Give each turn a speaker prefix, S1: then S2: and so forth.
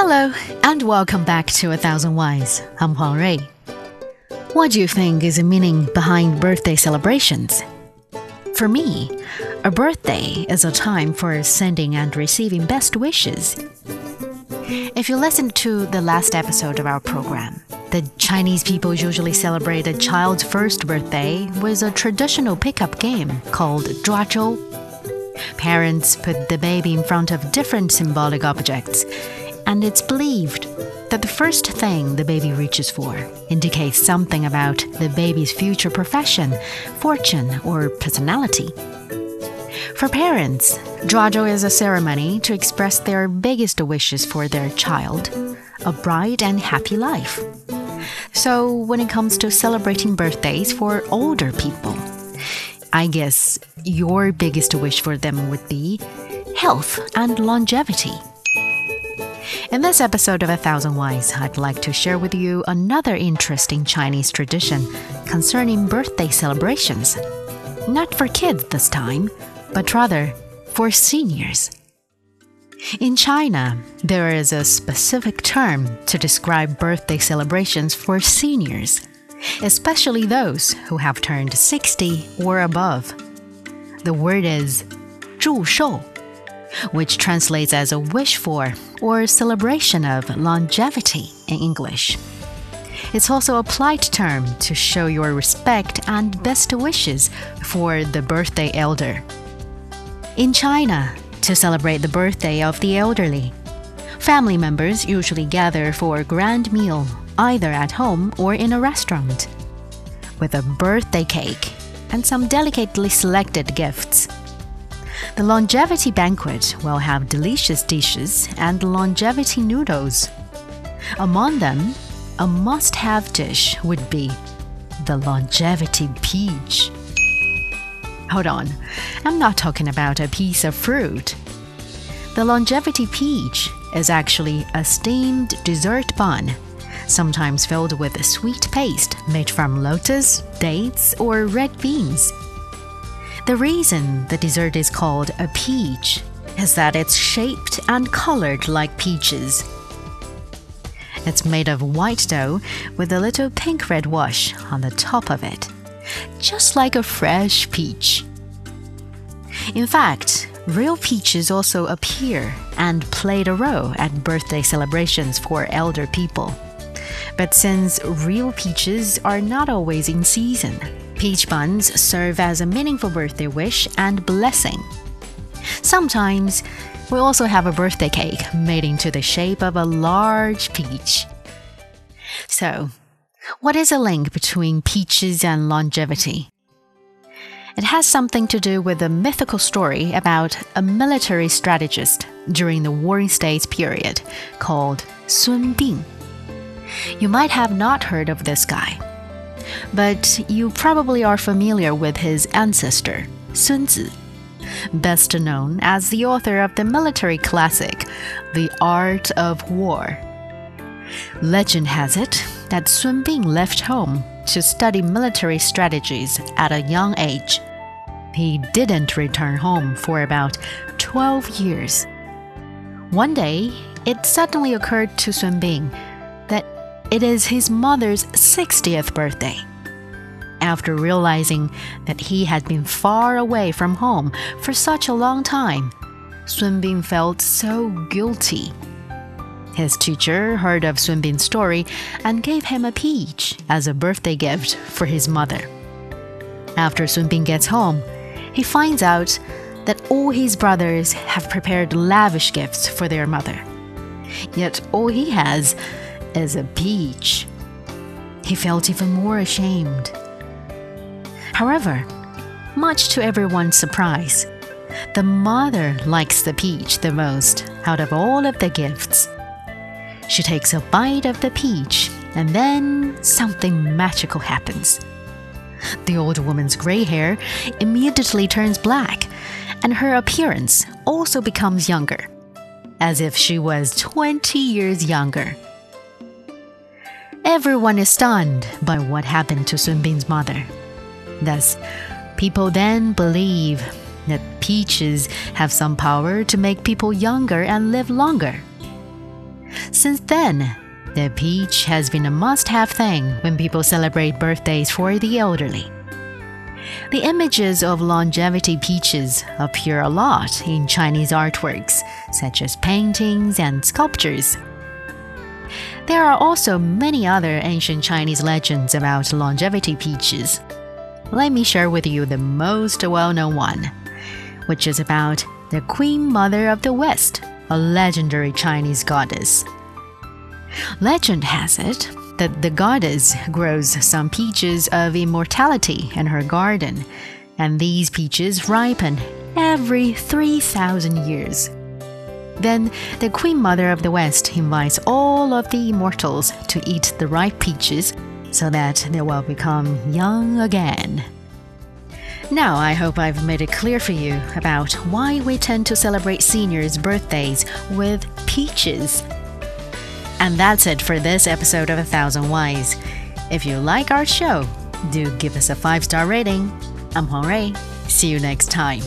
S1: Hello, and welcome back to A Thousand Whys. I'm Huang Rui. What do you think is the meaning behind birthday celebrations? For me, a birthday is a time for sending and receiving best wishes. If you listened to the last episode of our program, the Chinese people usually celebrate a child's first birthday with a traditional pickup game called Zhuazhou. Parents put the baby in front of different symbolic objects and it's believed that the first thing the baby reaches for indicates something about the baby's future profession, fortune, or personality. For parents, Zhuazhou is a ceremony to express their biggest wishes for their child a bright and happy life. So, when it comes to celebrating birthdays for older people, I guess your biggest wish for them would be health and longevity. In this episode of A Thousand Whys, I'd like to share with you another interesting Chinese tradition concerning birthday celebrations. Not for kids this time, but rather for seniors. In China, there is a specific term to describe birthday celebrations for seniors, especially those who have turned 60 or above. The word is 祝寿 which translates as a wish for or celebration of longevity in English. It's also a polite term to show your respect and best wishes for the birthday elder. In China, to celebrate the birthday of the elderly, family members usually gather for a grand meal either at home or in a restaurant, with a birthday cake and some delicately selected gifts. The longevity banquet will have delicious dishes and longevity noodles. Among them, a must have dish would be the longevity peach. Hold on, I'm not talking about a piece of fruit. The longevity peach is actually a steamed dessert bun, sometimes filled with a sweet paste made from lotus, dates, or red beans. The reason the dessert is called a peach is that it's shaped and colored like peaches. It's made of white dough with a little pink red wash on the top of it, just like a fresh peach. In fact, real peaches also appear and played a role at birthday celebrations for elder people. But since real peaches are not always in season, Peach buns serve as a meaningful birthday wish and blessing. Sometimes, we also have a birthday cake made into the shape of a large peach. So, what is a link between peaches and longevity? It has something to do with a mythical story about a military strategist during the Warring States period called Sun Bing. You might have not heard of this guy but you probably are familiar with his ancestor, Sun Tzu, best known as the author of the military classic, The Art of War. Legend has it that Sun Bing left home to study military strategies at a young age. He didn't return home for about 12 years. One day, it suddenly occurred to Sun Bing it is his mother's 60th birthday. After realizing that he had been far away from home for such a long time, Sun Bing felt so guilty. His teacher heard of Sun Bing's story and gave him a peach as a birthday gift for his mother. After Sun Bing gets home, he finds out that all his brothers have prepared lavish gifts for their mother. Yet all he has as a peach. He felt even more ashamed. However, much to everyone's surprise, the mother likes the peach the most out of all of the gifts. She takes a bite of the peach, and then something magical happens. The old woman's gray hair immediately turns black, and her appearance also becomes younger, as if she was 20 years younger. Everyone is stunned by what happened to Sun Bing's mother. Thus, people then believe that peaches have some power to make people younger and live longer. Since then, the peach has been a must have thing when people celebrate birthdays for the elderly. The images of longevity peaches appear a lot in Chinese artworks, such as paintings and sculptures. There are also many other ancient Chinese legends about longevity peaches. Let me share with you the most well known one, which is about the Queen Mother of the West, a legendary Chinese goddess. Legend has it that the goddess grows some peaches of immortality in her garden, and these peaches ripen every 3,000 years. Then the Queen Mother of the West invites all of the immortals to eat the ripe peaches so that they will become young again. Now, I hope I've made it clear for you about why we tend to celebrate seniors' birthdays with peaches. And that's it for this episode of A Thousand Whys. If you like our show, do give us a five star rating. I'm Huang Rui. See you next time.